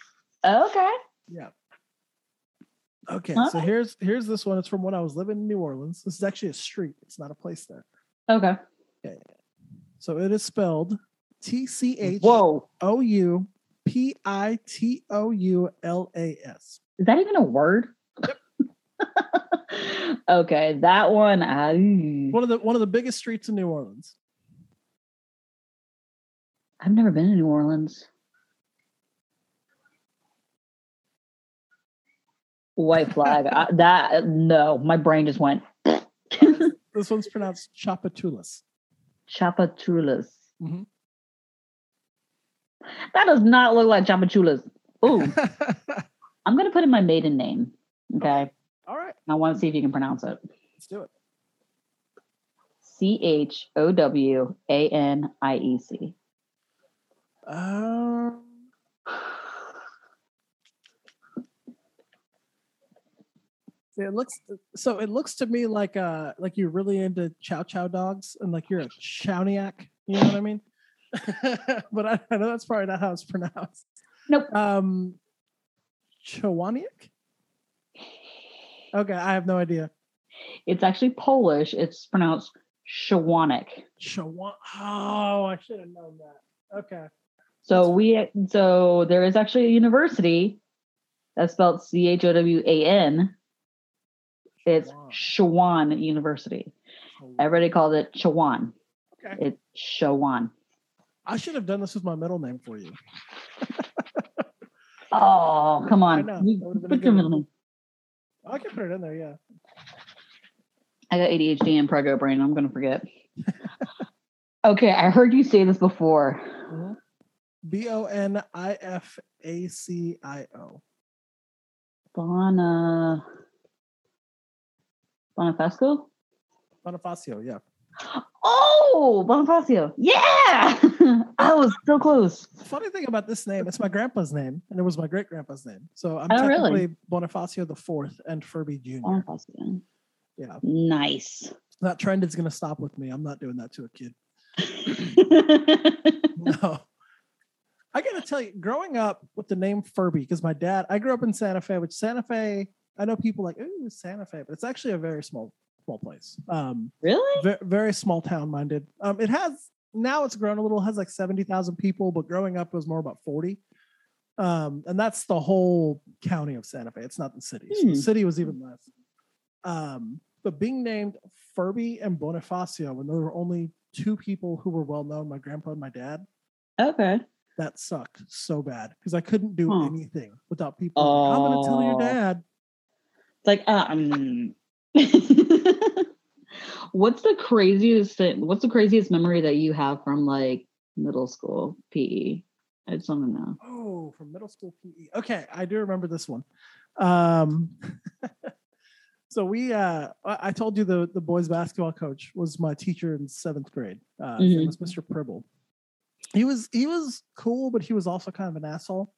Okay. Yeah. Okay, so here's here's this one. It's from when I was living in New Orleans. This is actually a street. It's not a place there. Okay. So it is spelled T C H. O U P I T O U L A S. Is that even a word? okay, that one. I, One of the one of the biggest streets in New Orleans. I've never been to New Orleans. White flag. I, that no, my brain just went This one's pronounced Chapatulas. Chapatulas. Mhm. That does not look like Chapatulas. Ooh, I'm gonna put in my maiden name. Okay, All right, I want to see if you can pronounce it. let's do it. C H O W A N I E C. Um, it looks so. It looks to me like uh like you're really into chow chow dogs and like you're a chowniac. You know what I mean? but I, I know that's probably not how it's pronounced. Nope. Um, Chowaniak. Okay, I have no idea. It's actually Polish. It's pronounced Shawanik. Chawan. Oh, I should have known that. Okay. So we so there is actually a university that's spelled C H O W A N. It's Shawan. University. Everybody calls it Shawan. Okay. It's Shawan. I should have done this with my middle name for you. Oh, come on. know. You- That would've been a put your middle name. I can put it in there. Yeah. I got ADHD and prego brain. I'm gonna forget. okay, I heard you say this before. Mm-hmm. B O N I F A C I O. Bona Bonifacio? Bonifacio, yeah. Oh, Bonifacio. Yeah. I was so close. Funny thing about this name, it's my grandpa's name, and it was my great grandpa's name. So I'm Oh, really? technically Bonifacio the fourth and Furby Jr. Bonifacio. Yeah. Nice. That trend is gonna stop with me. I'm not doing that to a kid. No. I gotta tell you, growing up with the name Furby, because my dad, I grew up in Santa Fe, which Santa Fe, I know people like, ooh, Santa Fe, but it's actually a very small, small place. Um, really? very, very small town minded. Um, it has now it's grown a little, has like 70,000 people, but growing up it was more about 40. Um, and that's the whole county of Santa Fe. It's not the city. So Hmm. the city was even less. Um, but being named Furby and Bonifacio, when there were only two people who were well known, my grandpa and my dad, Okay. that sucked so bad because I couldn't do Huh. anything without people. like, I'm gonna tell your dad. It's like, um, what's the craziest thing? What's the craziest memory that you have from like middle school PE? I just want to know. Oh, from middle school PE. Okay, I do remember this one. Um, so we, uh, I told you the the boys basketball coach was my teacher in seventh grade. Uh, name Mhm. was Mr. Pribble. he was he was cool, but he was also kind of an asshole.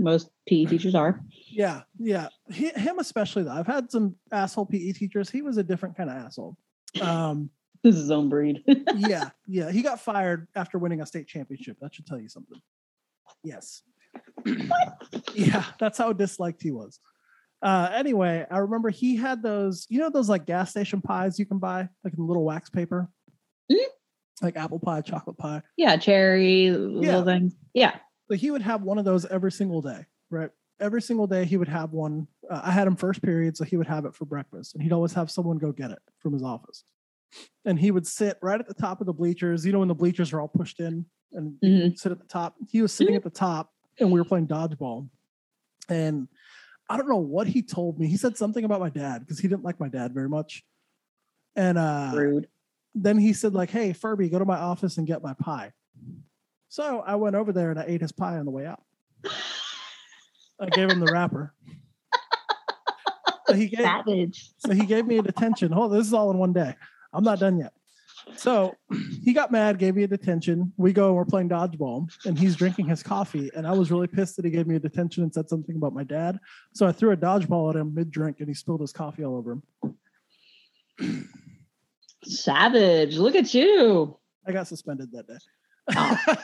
Most PE teachers are. Yeah, yeah. He, him especially though. I've had some asshole PE teachers. He was a different kind of asshole. Um, This is his own breed. yeah, yeah. He got fired after winning a state championship. That should tell you something. Yes. yeah, that's how disliked he was. Uh, anyway, I remember he had those, you know, those like gas station pies you can buy, like in little wax paper, Mhm. like apple pie, chocolate pie. yeah, cherry Yeah. little things. Yeah. So he would have one of those every single day, right? Every single day he would have one. Uh, I had him first period, so he would have it for breakfast, and he'd always have someone go get it from his office. And he would sit right at the top of the bleachers. You know when the bleachers are all pushed in, and Mhm. sit at the top. He was sitting at the top, and we were playing dodgeball. And I don't know what he told me. He said something about my dad because he didn't like my dad very much. And uh, Rude. then he said like hey furby go to my office and get my pie so i went over there and i ate his pie on the way out i gave him the wrapper so he gave, Savage. so he gave me a detention oh this is all in one day i'm not done yet so he got mad gave me a detention we go and we're playing dodgeball and he's drinking his coffee and i was really pissed that he gave me a detention and said something about my dad so i threw a dodgeball at him mid-drink and he spilled his coffee all over him Savage. Look at you. I got suspended that day. Oh.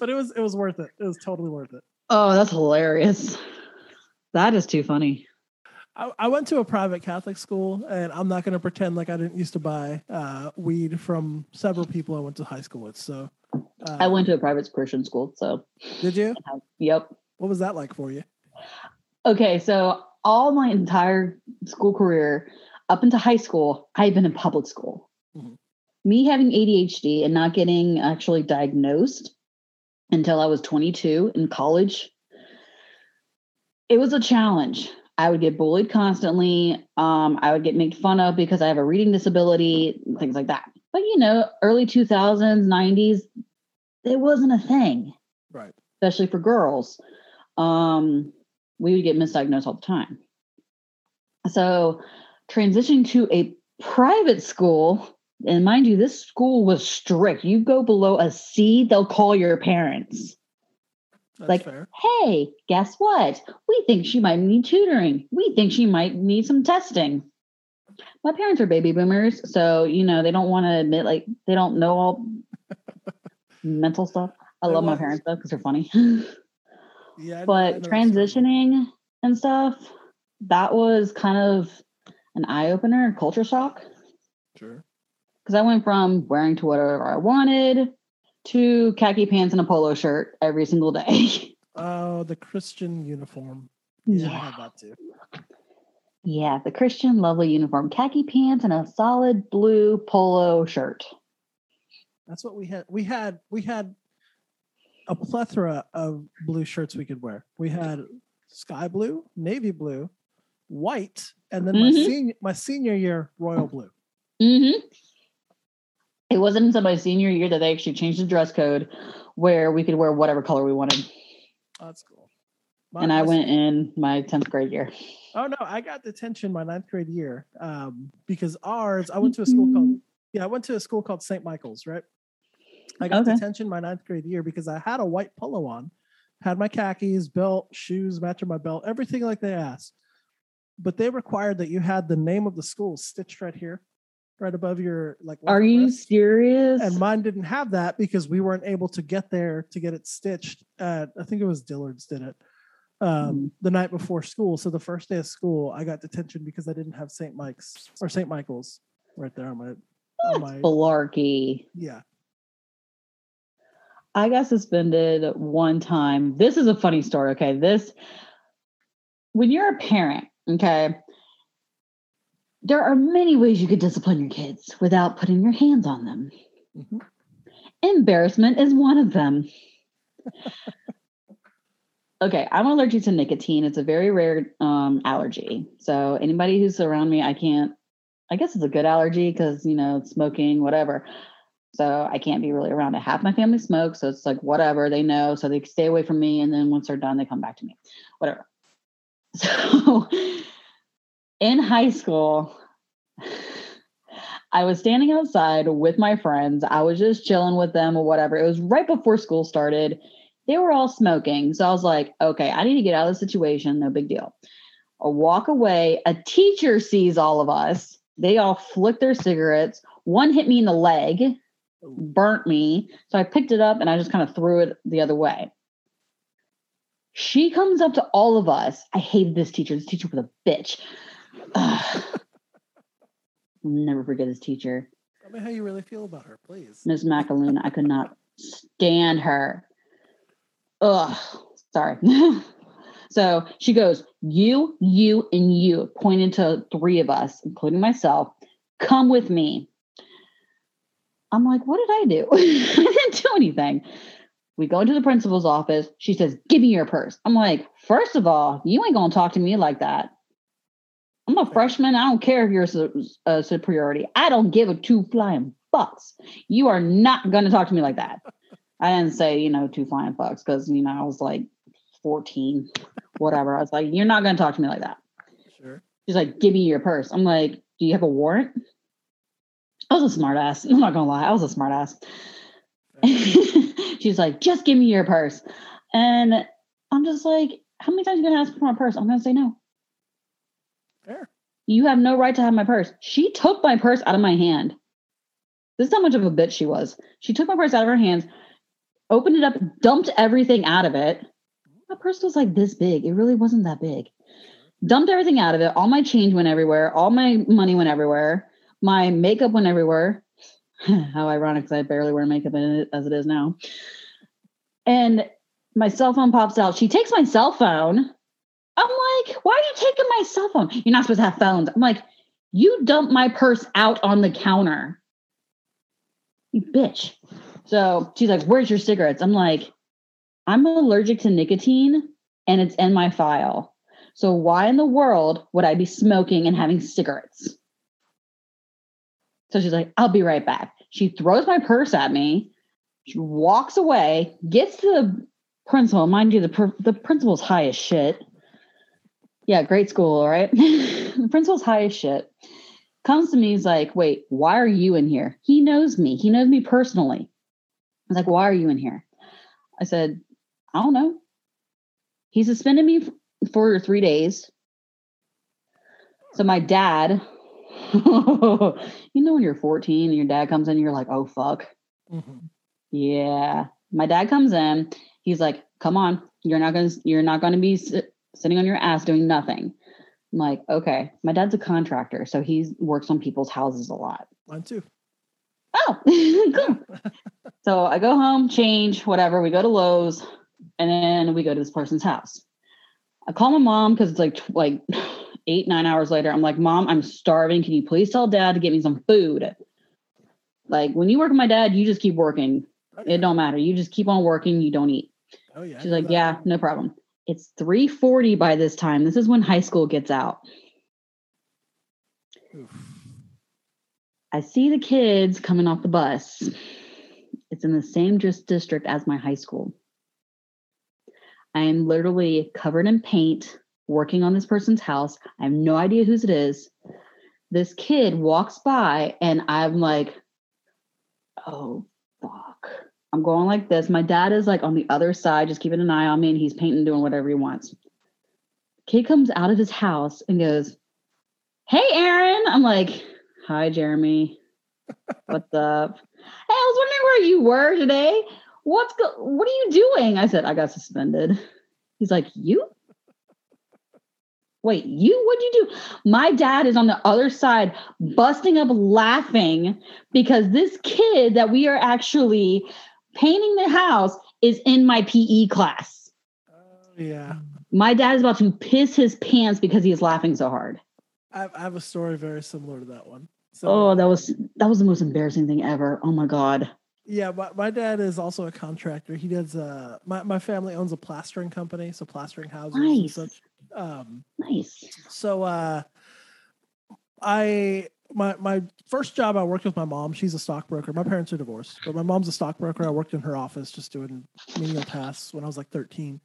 but it was it was worth it. It was totally worth it. Oh, that's hilarious. That is too funny. I, I went to a private Catholic school, and I'm not going to pretend like I didn't used to buy uh, weed from several people I went to high school with. So, uh, I went to a private Christian school, so Did you? yep. What was that like for you? Okay, so all my entire school career, up into high school, I've been in public school. Me having ADHD and not getting actually diagnosed until I was 22 in college, it was a challenge. I would get bullied constantly. Um, I would get made fun of because I have a reading disability, things like that. But you know, early 2000s, 90s, it wasn't a thing Right. especially for girls. Um, we would get misdiagnosed all the time. So, transitioning to a private school, and mind you, this school was strict. You go below a C, they'll call your parents. That's Like- fair. Hey, guess what? We think she might need tutoring. We think she might need some testing. My parents are baby boomers, so you know they don't want to admit like they don't know all mental stuff. I love my parents though because they're funny. Yeah. I know- I but know that story. transitioning and stuff that was kind of an eye-opener and culture shock Sure. Because i went from wearing to whatever i wanted to khaki pants and a polo shirt every single day Oh, the Christian uniform. Yeah, yeah that too. yeah the christian lovely uniform khaki pants and a solid blue polo shirt That's what we had. We had we had a plethora of blue shirts we could wear. We had sky blue, navy blue, white, and then my Mhm. senior my senior year royal blue. hmm it wasn't until my senior year that they actually changed the dress code where we could wear whatever color we wanted Oh, that's cool. My- and i went in my 10th grade year Oh no, I got detention my ninth grade year um, because ours. I went to a school called yeah, I went to a school called St. Michael's. Right, I got Okay. detention my ninth grade year because I had a white polo on, had my khakis, belt, shoes matching my belt, everything like they asked. But they required that you had the name of the school stitched right here, right above your like. are you wrist. serious And mine didn't have that because we weren't able to get there to get it stitched. At, I think it was Dillard's did it um, the night before school. So the first day of school, I got detention because I didn't have St. Mike's or St. Michael's right there on my, on my Malarkey. yeah. I got suspended one time. This is a funny story. Okay. This, when you're a parent, okay, there are many ways you could discipline your kids without putting your hands on them. Mhm. Embarrassment is one of them. okay, I'm allergic to nicotine. It's a very rare um, allergy. So anybody who's around me, I can't. I guess it's a good allergy because you know smoking, whatever. So I can't be really around it. Half my family smokes, so it's like whatever they know. So they stay away from me, and then once they're done, they come back to me. Whatever. So in high school, I was standing outside with my friends. I was just chilling with them or whatever. It was right before school started. They were all smoking. So I was like, okay, I need to get out of the situation. No big deal. I walk away. A teacher sees all of us. They all flick their cigarettes. One hit me in the leg, burnt me. So I picked it up and I just kind of threw it the other way. She comes up to all of us. I hated this teacher. This teacher was a bitch. Never forget this teacher. Tell me how you really feel about her, please. Miss McAloon. I could not stand her. Ugh. Sorry. so she goes, You, you, and you, pointing to three of us, including myself. Come with me. I'm like, What did I do? I didn't do anything. We go into the principal's office. She says, Give me your purse. I'm like, First of all, you ain't going to talk to me like that. I'm a freshman. I don't care if you're a, a superiority. I don't give a two flying fucks. You are not going to talk to me like that. I didn't say, you know, two flying fucks because, you know, I was like 14, whatever. I was like, you're not going to talk to me like that. Sure. She's like, give me your purse. I'm like, do you have a warrant? I was a smart ass. I'm not going to lie. I was a smart ass. She's like, just give me your purse. And I'm just like, how many times are you going to ask for my purse? I'm going to say no. Fair. You have no right to have my purse. She took my purse out of my hand. This is how much of a bitch she was. She took my purse out of her hands, opened it up, dumped everything out of it. My purse was like this big. It really wasn't that big. Dumped everything out of it. All my change went everywhere. All my money went everywhere. My makeup went everywhere. how ironic because I barely wear makeup it as it is now. And my cell phone pops out. She takes my cell phone. I'm why are you taking my cell phone? You're not supposed to have phones. I'm like, you dumped my purse out on the counter. You bitch. So she's like, where's your cigarettes? I'm like, I'm allergic to nicotine and it's in my file. So why in the world would I be smoking and having cigarettes? So she's like, I'll be right back. She throws my purse at me. She walks away, gets to the principal. Mind you, the, pr- the principal's high as shit. Yeah, great school, all right? the principal's high as shit. Comes to me, he's like, wait, why are you in here? He knows me. He knows me personally. I was like, why are you in here? I said, I don't know. He suspended me for three days. So my dad, you know, when you're 14 and your dad comes in, you're like, oh, fuck. Mhm. Yeah. My dad comes in. He's like, "Come on, you're not gonna you're not gonna be sit, sitting on your ass doing nothing." I'm like, "Okay." My dad's a contractor, so he works on people's houses a lot. Mine too. Oh, cool. so I go home, change, whatever. We go to Lowe's, and then we go to this person's house. I call my mom because it's like like eight nine hours later. I'm like, "Mom, I'm starving. Can you please tell Dad to get me some food?" Like when you work with my dad, you just keep working. Oh, it don't matter. You just keep on working. You don't eat. Oh yeah. She's like, yeah, no problem. It's 3:40 by this time. This is when high school gets out. Oof. I see the kids coming off the bus. It's in the same district as my high school. I am literally covered in paint working on this person's house. I have no idea whose it is. This kid walks by and I'm like, oh. I'm going like this. My dad is like on the other side, just keeping an eye on me, and he's painting, doing whatever he wants. Kid comes out of his house and goes, Hey, Erin. I'm like, Hi, Jeremy. What's up? Hey, I was wondering where you were today. What's go- what are you doing? I said, I got suspended. He's like, You? Wait, you? What'd you do? My dad is on the other side, busting up laughing because this kid that we are actually painting the house is in my PE class. Oh yeah. My dad is about to piss his pants because he is laughing so hard. I have, I have a story very similar to that one. So Oh, that was that was the most embarrassing thing ever. Oh my god. yeah, my, my dad is also a contractor. He does uh my, my family owns a plastering company, so plastering houses and Nice. such. Um Nice. so uh I my my first job I worked with my mom. She's a stockbroker. My parents are divorced, but my mom's a stockbroker. I worked in her office just doing menial tasks when I was like 13.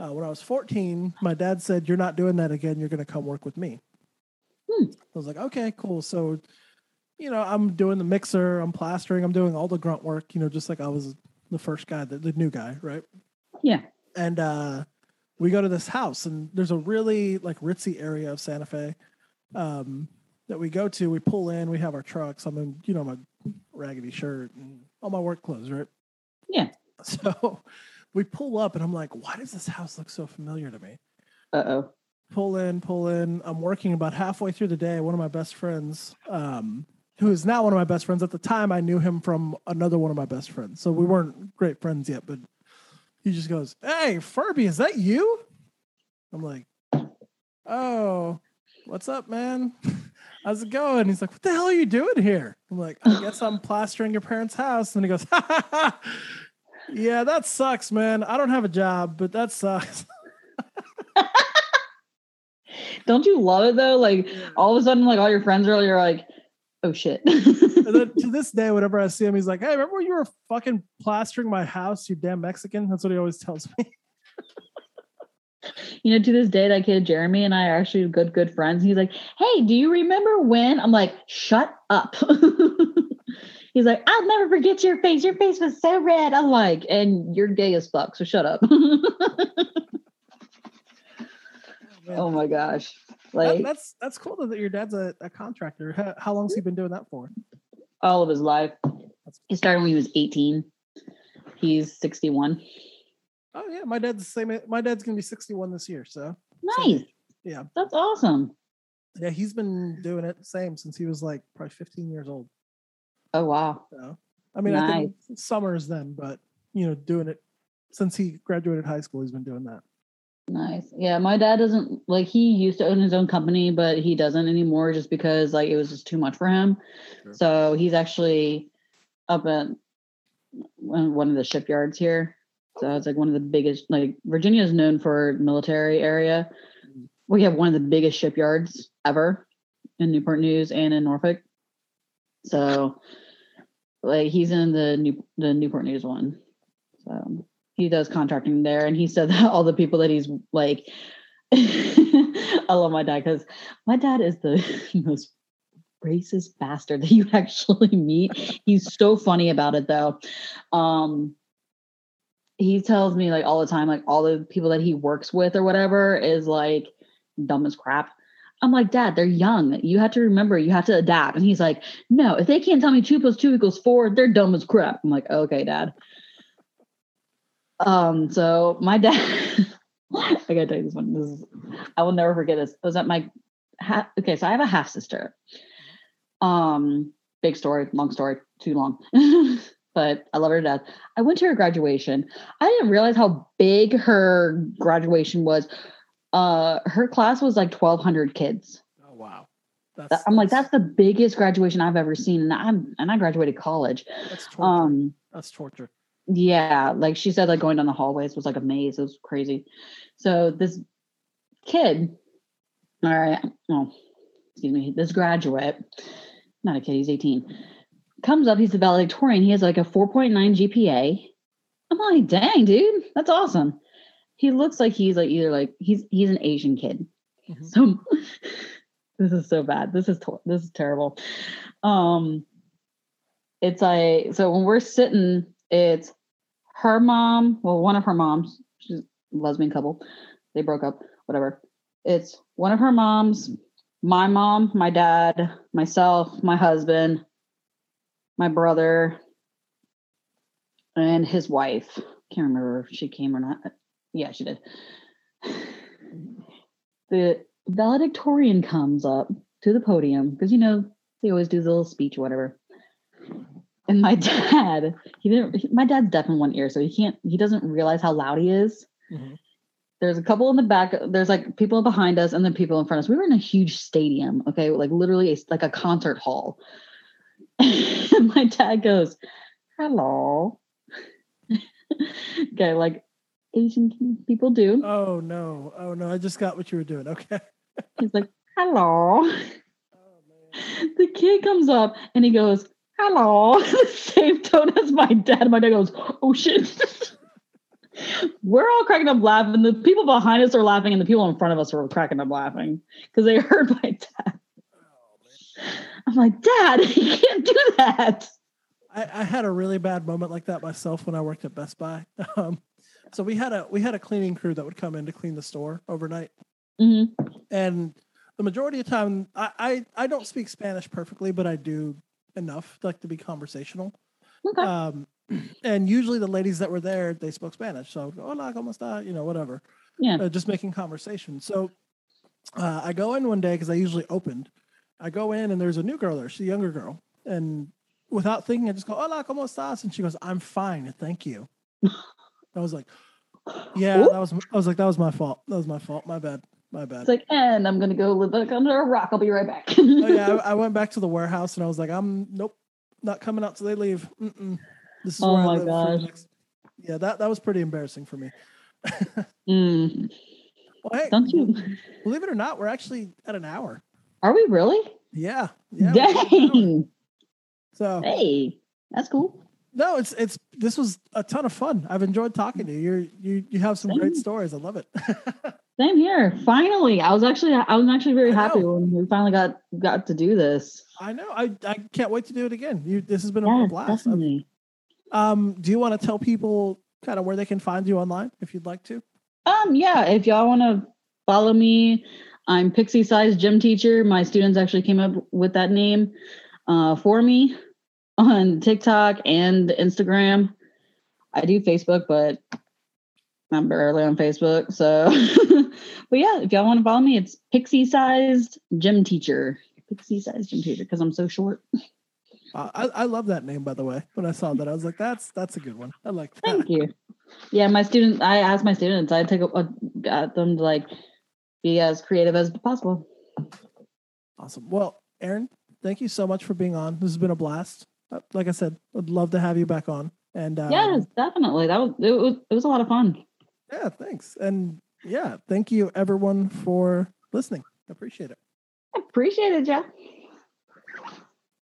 Uh, when I was 14, my dad said, "You're not doing that again. You're going to come work with me." Hmm. I was like, "Okay, cool." So you know, I'm doing the mixer, I'm plastering, I'm doing all the grunt work, you know, just like I was the first guy, the, the new guy, right? Yeah. And uh we go to this house and there's a really like ritzy area of Santa Fe um that we go to. We pull in, we have our trucks. I'm in, you know, my raggedy shirt and all my work clothes, right? Yeah. So we pull up and I'm like, why does this house look so familiar to me? Uh oh. pull in, pull in. I'm working about halfway through the day. One of my best friends, um, who is now one of my best friends, at the time I knew him from another one of my best friends. So we weren't great friends yet, but he just goes, Hey, Furby, is that you? I'm like, Oh, what's up, man? How's it going? He's like, What the hell are you doing here? I'm like, I guess I'm plastering your parents' house. And he goes, ha, ha, ha. Yeah, that sucks, man. I don't have a job, but that sucks. Don't you love it though? Like all of a sudden, like all your friends are you're like, oh shit. And then to this day, whenever I see him, he's like, "Hey, remember when you were fucking plastering my house, you damn Mexican?" That's what he always tells me. You know, to this day, that kid Jeremy and I are actually good, good friends. He's like, Hey, do you remember when? I'm like, shut up. He's like, I'll never forget your face. Your face was so red. I'm like, and you're gay as fuck, so shut up. oh my gosh. That- that's that's cool that your dad's a, a contractor. How, how long's he been doing that for? all of his life. He started when he was 18. He's 61. Oh yeah, my dad's the same. My dad's gonna be sixty-one this year. So Nice. yeah, That's awesome. yeah, he's been doing it the same since he was like probably fifteen years old. Oh wow. So I mean, I think summers then, but you know, doing it since he graduated high school, he's been doing that. Nice. Yeah, my dad doesn't like he used to own his own company, but he doesn't anymore just because like it was just too much for him. Sure. So he's actually up at one one of the shipyards here. So it's like one of the biggest like Virginia is known for military area. We have one of the biggest shipyards ever in Newport News and in Norfolk. So like he's in the New the Newport News one. So he does contracting there and he said that all the people that he's like I love my dad because my dad is the most racist bastard that you actually meet. He's so funny about it though. Um he tells me like all the time, like all the people that he works with or whatever is like dumb as crap. I'm like, Dad, they're young. You have to remember, you have to adapt. And he's like, No, if they can't tell me two plus two equals four, they're dumb as crap. I'm like, okay, Dad. Um, so my dad, I gotta tell you this one. This is, I will never forget this. Was at my ha- okay, so I have a half sister. Um, big story, long story, too long. but I love her to death. I went to her graduation. I didn't realize how big her graduation was. Uh, her class was like 1,200 kids. Oh wow, that's I'm like, that's the biggest graduation I've ever seen, and I'm and I graduated college. that's torture. Um, that's torture. yeah, like she said, like going down the hallways was like a maze. It was crazy. So this kid, all right, oh, excuse me, this graduate, not a kid, he's 18, comes up, he's the valedictorian. He has like a 4.9 GPA. I'm like, dang, dude, that's awesome. He looks like he's like either like he's he's an Asian kid. Mhm. So this is so bad. This is this is terrible. Um, it's like so when we're sitting, it's her mom. Well, one of her moms. She's a lesbian couple. They broke up. Whatever. It's one of her moms, my mom, my dad, myself, my husband, my brother, and his wife. Can't remember if she came or not. Yeah, she did. The valedictorian comes up to the podium because you know they always do the little speech or whatever. And my dad, he didn't. My dad's deaf in one ear, so he can't. He doesn't realize how loud he is. Mhm. There's a couple in the back. There's like people behind us, and then people in front of us. We were in a huge stadium. Okay, like literally a, like a concert hall. And my dad goes, "Hello." okay, like Asian people do. Oh no, oh no, I just got what you were doing. Okay. He's like, "Hello." Oh man. the kid comes up and he goes, "Hello." the same tone as my dad. My dad goes, "Oh shit." We're all cracking up laughing. The people behind us are laughing, and the people in front of us are cracking up laughing because they heard my dad. Oh, I'm like, Dad, you can't do that. I, I had a really bad moment like that myself when I worked at Best Buy. Um, so we had a we had a cleaning crew that would come in to clean the store overnight, hmm and the majority of time I, I I don't speak Spanish perfectly, but I do enough like to be conversational. Okay. Um, and usually the ladies that were there they spoke Spanish, so I would go, hola, cómo está, you know, whatever. Yeah. uh, just making conversation. So uh, I go in one day because I usually opened. I go in and there's a new girl there. She's a younger girl, and without thinking, I just go, "Hola, cómo estás?" And she goes, "I'm fine, thank you." I was like, "Yeah, Oop. that was." I was like, "That was my fault. That was my fault. My bad. My bad." It's like, and I'm gonna go live under a rock. I'll be right back. oh yeah, I, I went back to the warehouse and I was like, "I'm nope, not coming out till they leave." Mm-mm. This is Oh where I my live for the gosh. next-" Yeah, that that was pretty embarrassing for me. Mm, Well, hey, don't you? believe it or not, we're actually at an hour. Are we really? Yeah, yeah. we're at an hour. Dang. So Hey, that's cool. no, it's it's this was a ton of fun. I've enjoyed talking to you. You're you you have some great stories. I love it. Same here. Finally, I was actually I was actually very happy when we finally got got to do this. I know. I I can't wait to do it again. You this has been a blast. definitely. Um, do you want to tell people kind of where they can find you online if you'd like to? Um, yeah, if y'all want to follow me, I'm Pixie Size Gym Teacher. My students actually came up with that name uh, for me on TikTok and Instagram. I do Facebook, but I'm barely on Facebook. So, but yeah, if y'all want to follow me, it's Pixie Sized Gym Teacher. Pixie Sized Gym Teacher because I'm so short. Uh, I I love that name by the way. When I saw that, I was like, that's that's a good one. I like that. Thank you. Yeah, my students. I asked my students. I take a, a- got them to like be as creative as possible. Awesome. Well, Erin, thank you so much for being on. This has been a blast. Uh, Like I said, I'd love to have you back on. And um, yes, definitely. That was it, was it was a lot of fun. yeah, thanks. And yeah, thank you everyone for listening. I appreciate it. Appreciate it, Jeff.